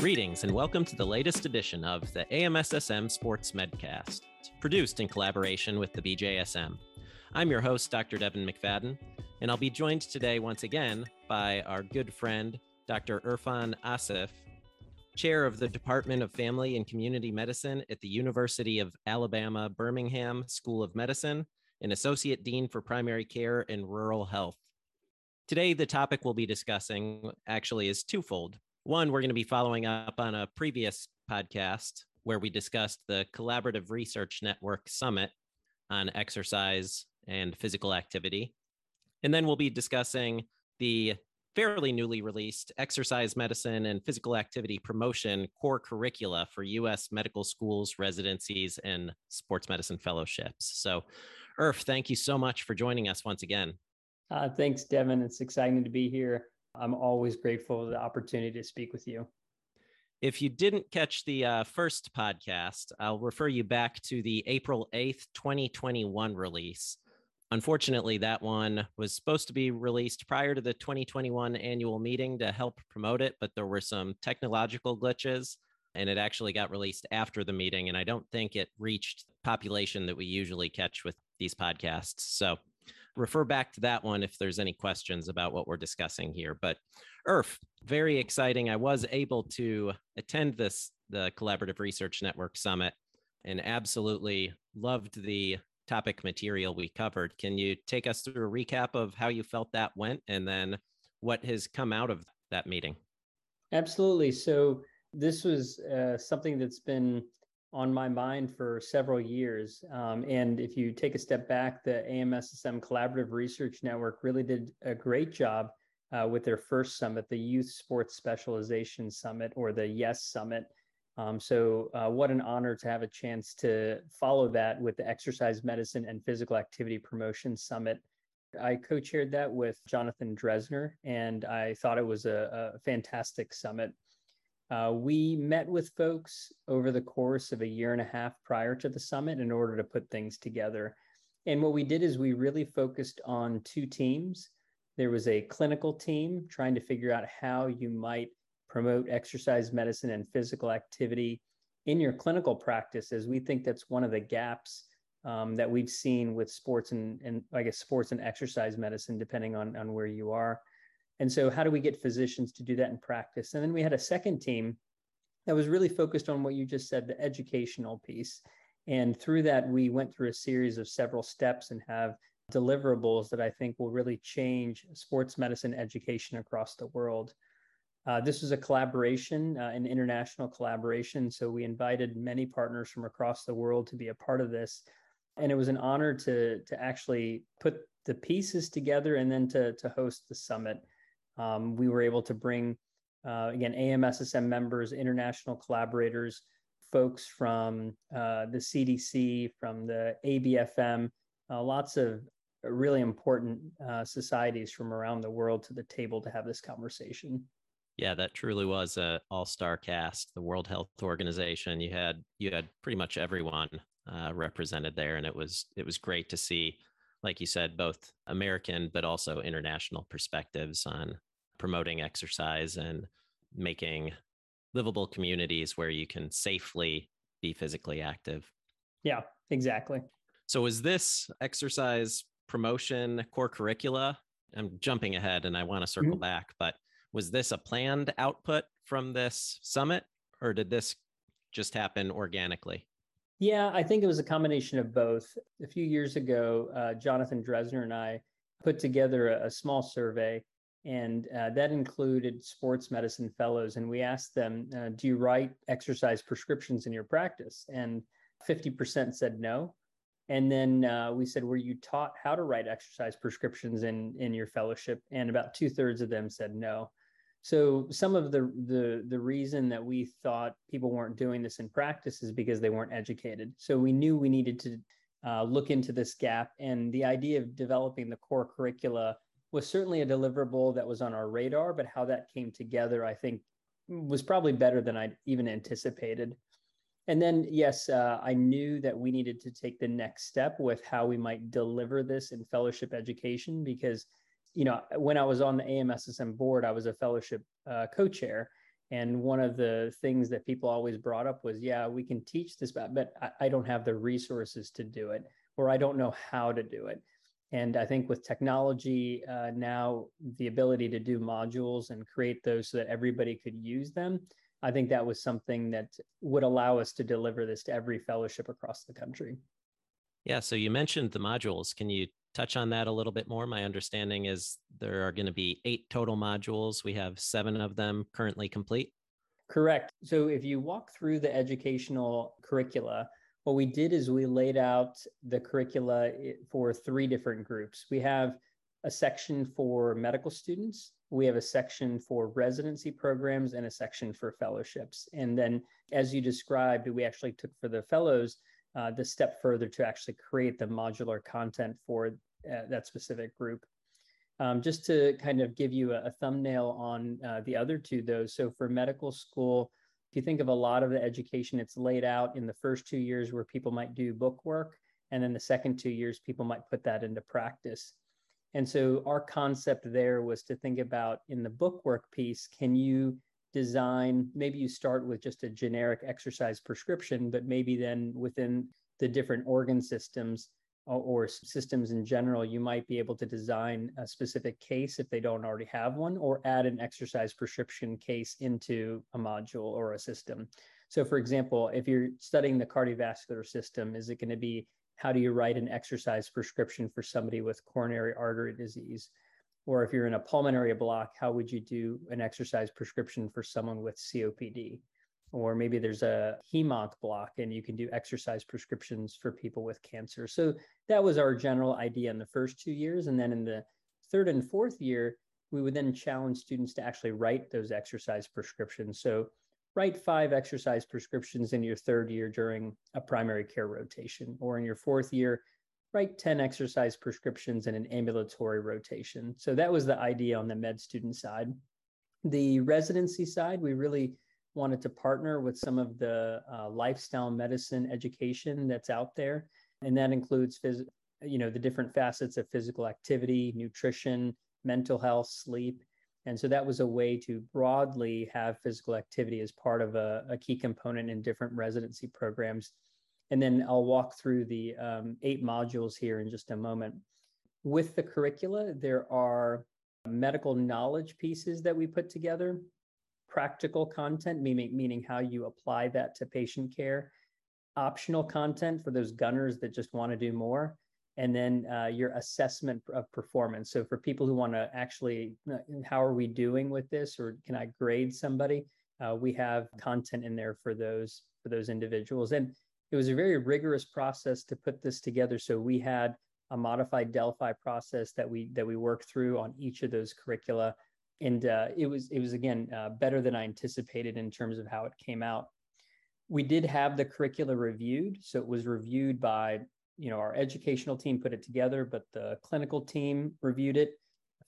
Greetings and welcome to the latest edition of the AMSSM Sports Medcast, produced in collaboration with the BJSM. I'm your host, Dr. Devin McFadden, and I'll be joined today once again by our good friend, Dr. Irfan Asif, chair of the Department of Family and Community Medicine at the University of Alabama Birmingham School of Medicine and associate dean for primary care and rural health. Today, the topic we'll be discussing actually is twofold. One, we're going to be following up on a previous podcast where we discussed the Collaborative Research Network Summit on exercise and physical activity. And then we'll be discussing the fairly newly released exercise medicine and physical activity promotion core curricula for US medical schools, residencies, and sports medicine fellowships. So, Irf, thank you so much for joining us once again. Uh, thanks, Devin. It's exciting to be here. I'm always grateful for the opportunity to speak with you. If you didn't catch the uh, first podcast, I'll refer you back to the April 8th, 2021 release. Unfortunately, that one was supposed to be released prior to the 2021 annual meeting to help promote it, but there were some technological glitches and it actually got released after the meeting. And I don't think it reached the population that we usually catch with these podcasts. So refer back to that one if there's any questions about what we're discussing here. But Irf, very exciting. I was able to attend this, the Collaborative Research Network Summit, and absolutely loved the topic material we covered. Can you take us through a recap of how you felt that went and then what has come out of that meeting? Absolutely. So, this was uh, something that's been on my mind for several years. Um, and if you take a step back, the AMSSM Collaborative Research Network really did a great job uh, with their first summit, the Youth Sports Specialization Summit or the YES Summit. Um, so, uh, what an honor to have a chance to follow that with the Exercise Medicine and Physical Activity Promotion Summit. I co chaired that with Jonathan Drezner, and I thought it was a, a fantastic summit. Uh, we met with folks over the course of a year and a half prior to the summit in order to put things together. And what we did is we really focused on two teams. There was a clinical team trying to figure out how you might promote exercise medicine and physical activity in your clinical practice, as we think that's one of the gaps um, that we've seen with sports and, and I guess sports and exercise medicine, depending on, on where you are. And so, how do we get physicians to do that in practice? And then we had a second team that was really focused on what you just said the educational piece. And through that, we went through a series of several steps and have deliverables that I think will really change sports medicine education across the world. Uh, this was a collaboration, uh, an international collaboration. So we invited many partners from across the world to be a part of this. And it was an honor to, to actually put the pieces together and then to, to host the summit. Um, we were able to bring, uh, again, AMSSM members, international collaborators, folks from uh, the CDC, from the ABFM, uh, lots of really important uh, societies from around the world to the table to have this conversation. Yeah, that truly was a all-star cast. The World Health Organization. You had you had pretty much everyone uh, represented there, and it was it was great to see like you said, both American but also international perspectives on promoting exercise and making livable communities where you can safely be physically active. Yeah, exactly. So, is this exercise promotion core curricula? I'm jumping ahead and I want to circle mm-hmm. back, but was this a planned output from this summit or did this just happen organically? Yeah, I think it was a combination of both. A few years ago, uh, Jonathan Drezner and I put together a, a small survey, and uh, that included sports medicine fellows. And we asked them, uh, Do you write exercise prescriptions in your practice? And 50% said no. And then uh, we said, Were you taught how to write exercise prescriptions in, in your fellowship? And about two thirds of them said no. So some of the the the reason that we thought people weren't doing this in practice is because they weren't educated. So we knew we needed to uh, look into this gap, and the idea of developing the core curricula was certainly a deliverable that was on our radar. But how that came together, I think, was probably better than I even anticipated. And then, yes, uh, I knew that we needed to take the next step with how we might deliver this in fellowship education because you know, when I was on the AMSSM board, I was a fellowship uh, co-chair, And one of the things that people always brought up was, yeah, we can teach this, but I, I don't have the resources to do it, or I don't know how to do it. And I think with technology uh, now, the ability to do modules and create those so that everybody could use them, I think that was something that would allow us to deliver this to every fellowship across the country. Yeah. So you mentioned the modules. Can you touch on that a little bit more? My understanding is there are going to be eight total modules. We have seven of them currently complete. Correct. So if you walk through the educational curricula, what we did is we laid out the curricula eh, for three different groups. We have a section for medical students, we have a section for residency programs, and a section for fellowships. And then, as you described, we actually took for the fellows uh, the step further to actually create the modular content for uh, that specific group. Um, just to kind of give you a, a thumbnail on uh, the other two, though. So for medical school, if you think of a lot of the education, it's laid out in the first two years where people might do book work. And then the second two years, people might put that into practice. And so our concept there was to think about in the book work piece, can you design, maybe you start with just a generic exercise prescription, but maybe then within the different organ systems, or systems in general, you might be able to design a specific case if they don't already have one, or add an exercise prescription case into a module or a system. So, for example, if you're studying the cardiovascular system, is it going to be how do you write an exercise prescription for somebody with coronary artery disease? Or if you're in a pulmonary block, how would you do an exercise prescription for someone with COPD? Or maybe there's a hemonc block and you can do exercise prescriptions for people with cancer. So that was our general idea in the first two years. And then in the third and fourth year, we would then challenge students to actually write those exercise prescriptions. So write five exercise prescriptions in your third year during a primary care rotation, or in your fourth year, write 10 exercise prescriptions in an ambulatory rotation. So that was the idea on the med student side. The residency side, we really wanted to partner with some of the uh, lifestyle medicine education that's out there, and that includes phys- you know the different facets of physical activity, nutrition, mental health, sleep. And so that was a way to broadly have physical activity as part of a, a key component in different residency programs. And then I'll walk through the um, eight modules here in just a moment. With the curricula, there are medical knowledge pieces that we put together practical content, meaning, meaning how you apply that to patient care, optional content for those gunners that just want to do more, and then uh, your assessment of performance. So for people who want to actually, uh, how are we doing with this, or can I grade somebody? Uh, we have content in there for those for those individuals, and it was a very rigorous process to put this together. So we had a modified Delphi process that we that we worked through on each of those curricula and uh, it was it was again uh, better than I anticipated in terms of how it came out. We did have the curricula reviewed, so it was reviewed by you know our educational team put it together, but the clinical team reviewed it,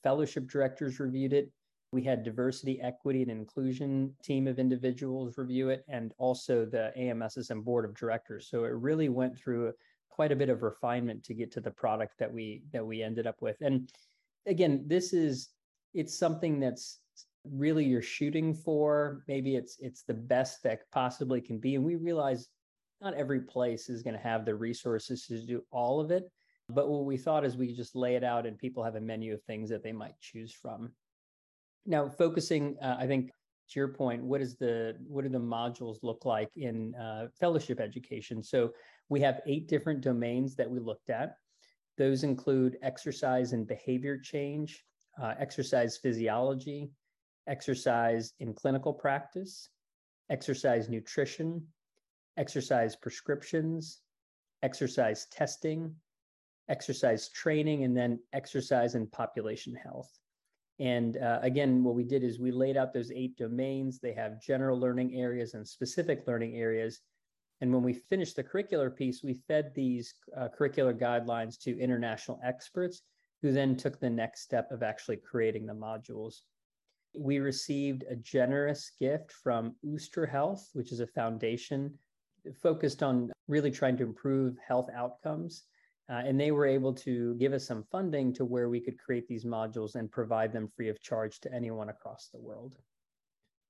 fellowship directors reviewed it. We had diversity, equity, and inclusion team of individuals review it, and also the AMSSM board of directors. So it really went through quite a bit of refinement to get to the product that we that we ended up with. And again, this is it's something that's really you're shooting for. Maybe it's it's the best that possibly can be. And we realize not every place is going to have the resources to do all of it. But what we thought is we just lay it out and people have a menu of things that they might choose from. Now focusing uh, i think to your point what is the what do the modules look like in uh, fellowship education? So we have eight different domains that we looked at. Those include exercise and behavior change uh, exercise physiology, exercise in clinical practice, exercise nutrition, exercise prescriptions, exercise testing, exercise training, and then exercise and population health. And uh, again, what we did is we laid out those eight domains. They have general learning areas and specific learning areas. And when we finished the curricular piece, we fed these uh, curricular guidelines to international experts who then took the next step of actually creating the modules. We received a generous gift from Ooster Health, which is a foundation focused on really trying to improve health outcomes. Uh, and they were able to give us some funding to where we could create these modules and provide them free of charge to anyone across the world.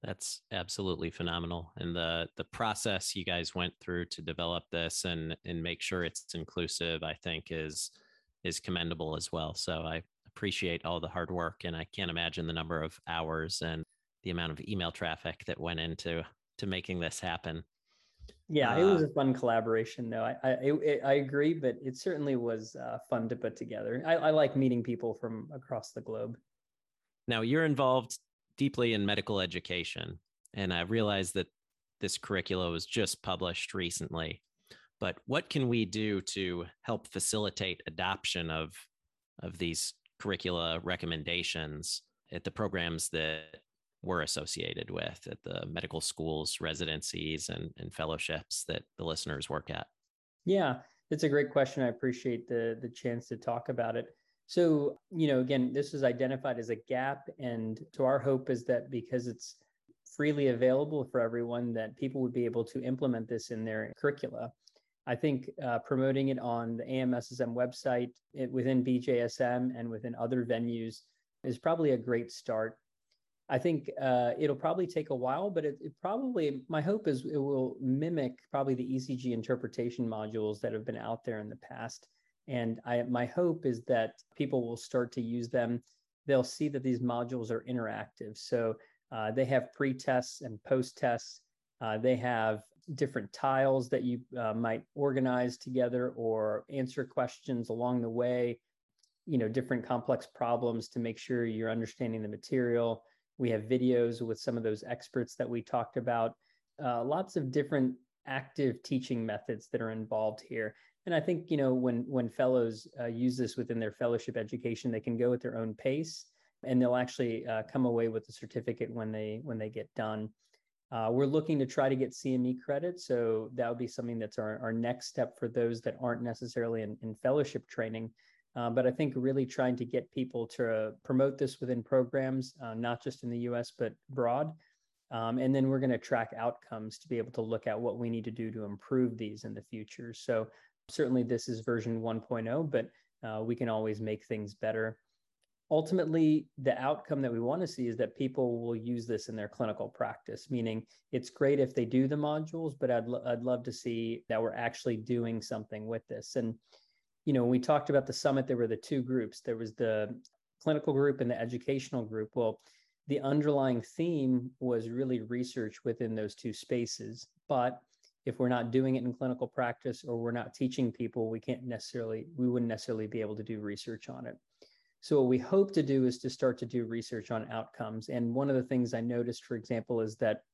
That's absolutely phenomenal. And the the process you guys went through to develop this and and make sure it's inclusive, I think is is commendable as well. So I appreciate all the hard work and I can't imagine the number of hours and the amount of email traffic that went into to making this happen. Yeah, it was uh, a fun collaboration, though. I I, I agree, but it certainly was uh, fun to put together. I, I like meeting people from across the globe. Now you're involved deeply in medical education, and I realize that this curricula was just published recently. But what can we do to help facilitate adoption of of these curricula recommendations at the programs that we're associated with at the medical schools, residencies, and, and fellowships that the listeners work at? Yeah, it's a great question. I appreciate the the chance to talk about it. So, you know, again, this was identified as a gap, and so our hope is that because it's freely available for everyone, that people would be able to implement this in their curricula. I think uh, promoting it on the AMSSM website, it, within BJSM, and within other venues is probably a great start. I think uh, it'll probably take a while, but it, it, probably, my hope is it will mimic probably the ECG interpretation modules that have been out there in the past. And I, my hope is that people will start to use them. They'll see that these modules are interactive. So uh, they have pre tests and post tests. Uh, they have different tiles that you uh, might organize together or answer questions along the way you know different complex problems to make sure you're understanding the material we have videos with some of those experts that we talked about. Uh, lots of different active teaching methods that are involved here. And I think you know when when fellows uh, use this within their fellowship education, they can go at their own pace, and they'll actually uh, come away with a certificate when they when they get done. Uh, we're looking to try to get CME credit, so that would be something that's our, our next step for those that aren't necessarily in, in fellowship training. Uh, but I think really trying to get people to promote this within programs, uh, not just in the US, but abroad. Um, and then we're going to track outcomes to be able to look at what we need to do to improve these in the future. So certainly this is version 1.0, but uh, we can always make things better. Ultimately, the outcome that we want to see is that people will use this in their clinical practice, meaning it's great if they do the modules, but I'd, lo- I'd love to see that we're actually doing something with this. And you know, we talked about the summit, there were the two groups. There was the clinical group and the educational group. Well, the underlying theme was really research within those two spaces. But if we're not doing it in clinical practice or we're not teaching people, we can't necessarily, we wouldn't necessarily be able to do research on it. So what we hope to do is to start to do research on outcomes. And one of the things I noticed, for example, is that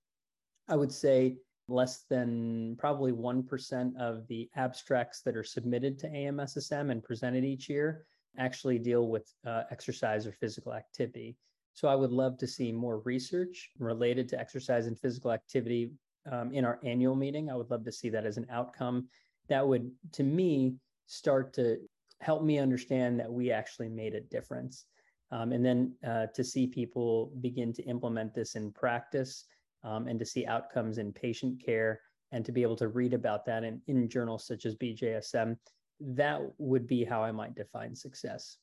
I would say less than probably 1% of the abstracts that are submitted to AMSSM and presented each year actually deal with uh, exercise or physical activity. So I would love to see more research related to exercise and physical activity um, in our annual meeting. I would love to see that as an outcome. That would, to me, start to help me understand that we actually made a difference. Um, and then uh, to see people begin to implement this in practice um, and to see outcomes in patient care and to be able to read about that in, in journals such as BJSM, that would be how I might define success.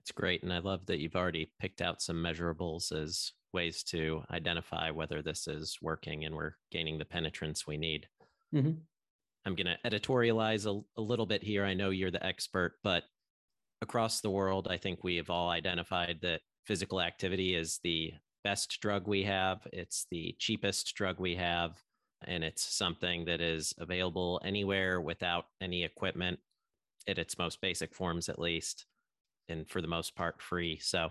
It's great. And I love that you've already picked out some measurables as ways to identify whether this is working and we're gaining the penetrance we need. Mm-hmm. I'm going to editorialize a, a little bit here. I know you're the expert, but across the world, I think we have all identified that physical activity is the best drug we have, it's the cheapest drug we have, and it's something that is available anywhere without any equipment at its most basic forms, at least, and for the most part, free. So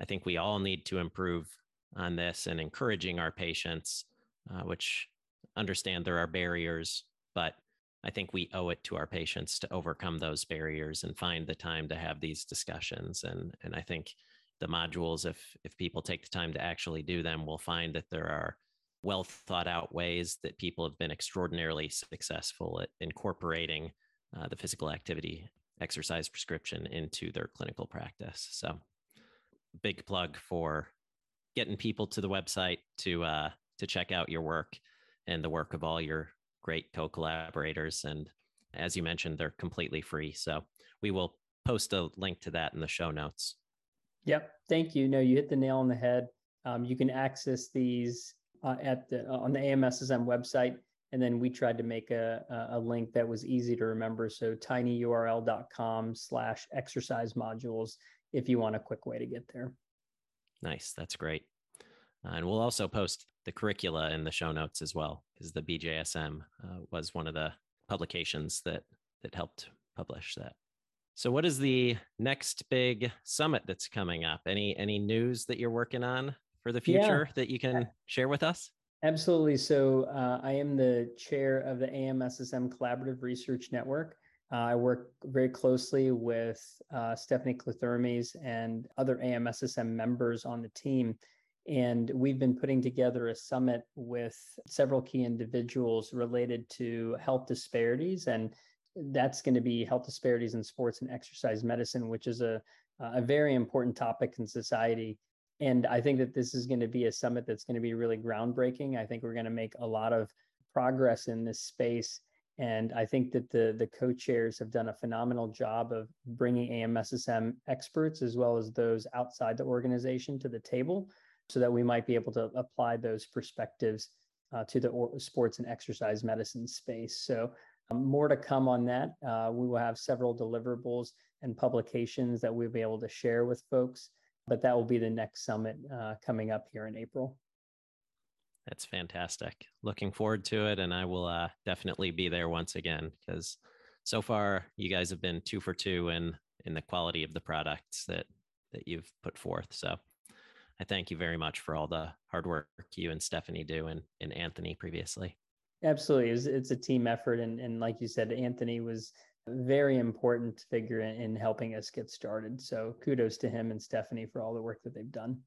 I think we all need to improve on this and encouraging our patients, uh, which understand there are barriers, but I think we owe it to our patients to overcome those barriers and find the time to have these discussions. And, and I think the modules, if if people take the time to actually do them, will find that there are well thought out ways that people have been extraordinarily successful at incorporating uh, the physical activity exercise prescription into their clinical practice. So, big plug for getting people to the website to uh, to check out your work and the work of all your great co-collaborators. And as you mentioned, they're completely free. So we will post a link to that in the show notes. Yep. Thank you. No, you hit the nail on the head. Um, you can access these uh, at the, on the AMSSM website. And then we tried to make a, a link that was easy to remember. So tinyurl.com slash exercise modules if you want a quick way to get there. Nice. That's great. Uh, and we'll also post the curricula in the show notes as well, because the BJSM uh, was one of the publications that that helped publish that. So, what is the next big summit that's coming up? Any any news that you're working on for the future yeah. that you can share with us? Absolutely. So, uh, I am the chair of the AMSSM Collaborative Research Network. Uh, I work very closely with uh, Stephanie Kliethermes and other AMSSM members on the team and we've been putting together a summit with several key individuals related to health disparities. And that's going to be health disparities in sports and exercise medicine, which is a, a very important topic in society. And I think that this is going to be a summit that's going to be really groundbreaking. I think we're going to make a lot of progress in this space. And I think that the, the co chairs have done a phenomenal job of bringing AMSSM experts as well as those outside the organization to the table so that we might be able to apply those perspectives uh, to the or- sports and exercise medicine space. So, um, more to come on that. Uh, we will have several deliverables and publications that we'll be able to share with folks, but that will be the next summit uh, coming up here in April. That's fantastic. Looking forward to it. And I will uh, definitely be there once again because so far you guys have been two for two in in the quality of the products that that you've put forth. So I thank you very much for all the hard work you and Stephanie do and, and Anthony previously. Absolutely. It's, it's a team effort. And, and like you said, Anthony was a very important figure in, in helping us get started. So kudos to him and Stephanie for all the work that they've done.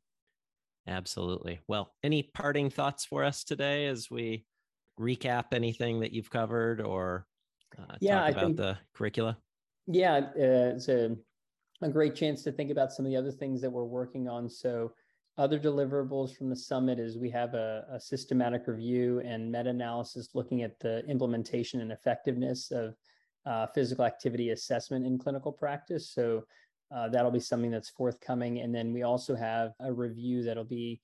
Absolutely. Well, any parting thoughts for us today as we recap anything that you've covered or uh, yeah, talk about think, the curricula? Yeah, uh, it's a, a great chance to think about some of the other things that we're working on. So other deliverables from the summit is we have a, a systematic review and meta-analysis looking at the implementation and effectiveness of uh, physical activity assessment in clinical practice. So uh, that'll be something that's forthcoming. And then we also have a review that'll be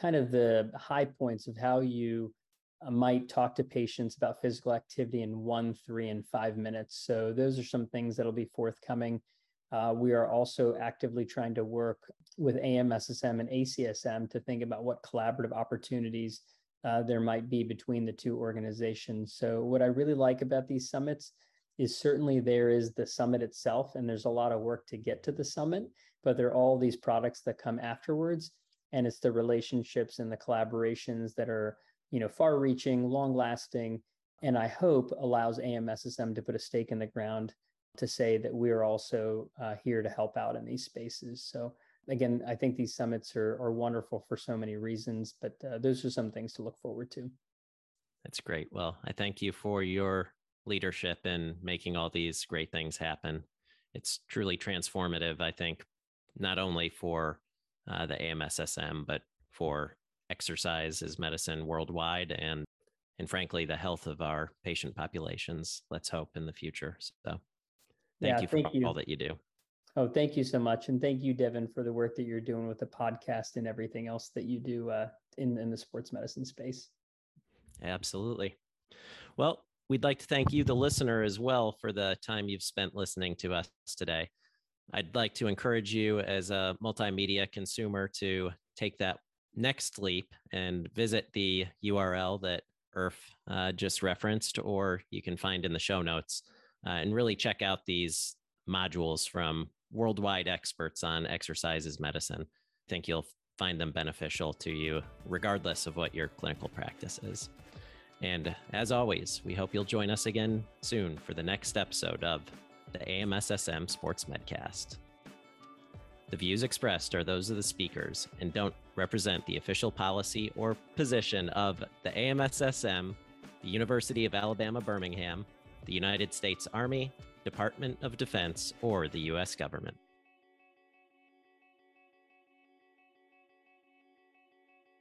kind of the high points of how you uh, might talk to patients about physical activity in one, three, and five minutes. So those are some things that'll be forthcoming. Uh, we are also actively trying to work with AMSSM and ACSM to think about what collaborative opportunities uh, there might be between the two organizations. So, what I really like about these summits is certainly there is the summit itself, and there's a lot of work to get to the summit, but there are all these products that come afterwards. And it's the relationships and the collaborations that are, you know, far reaching, long lasting, and I hope allows AMSSM to put a stake in the ground to say that we're also uh, here to help out in these spaces. So again, I think these summits are, are wonderful for so many reasons, but uh, those are some things to look forward to. That's great. Well, I thank you for your leadership in making all these great things happen. It's truly transformative, I think, not only for uh, the AMSSM, but for exercise as medicine worldwide and and frankly the health of our patient populations let's hope in the future so Thank yeah, you for thank all, you. that you do. Oh, thank you so much. And thank you, Devin, for the work that you're doing with the podcast and everything else that you do uh, in, in the sports medicine space. Absolutely. Well, we'd like to thank you, the listener, as well, for the time you've spent listening to us today. I'd like to encourage you as a multimedia consumer to take that next leap and visit the URL that Irf uh, just referenced, or you can find in the show notes uh, and really check out these modules from worldwide experts on exercises medicine. I think you'll find them beneficial to you, regardless of what your clinical practice is. And as always, we hope you'll join us again soon for the next episode of the AMSSM Sports Medcast. The views expressed are those of the speakers and don't represent the official policy or position of the AMSSM, the University of Alabama Birmingham, the United States Army, Department of Defense, or the U.S. government.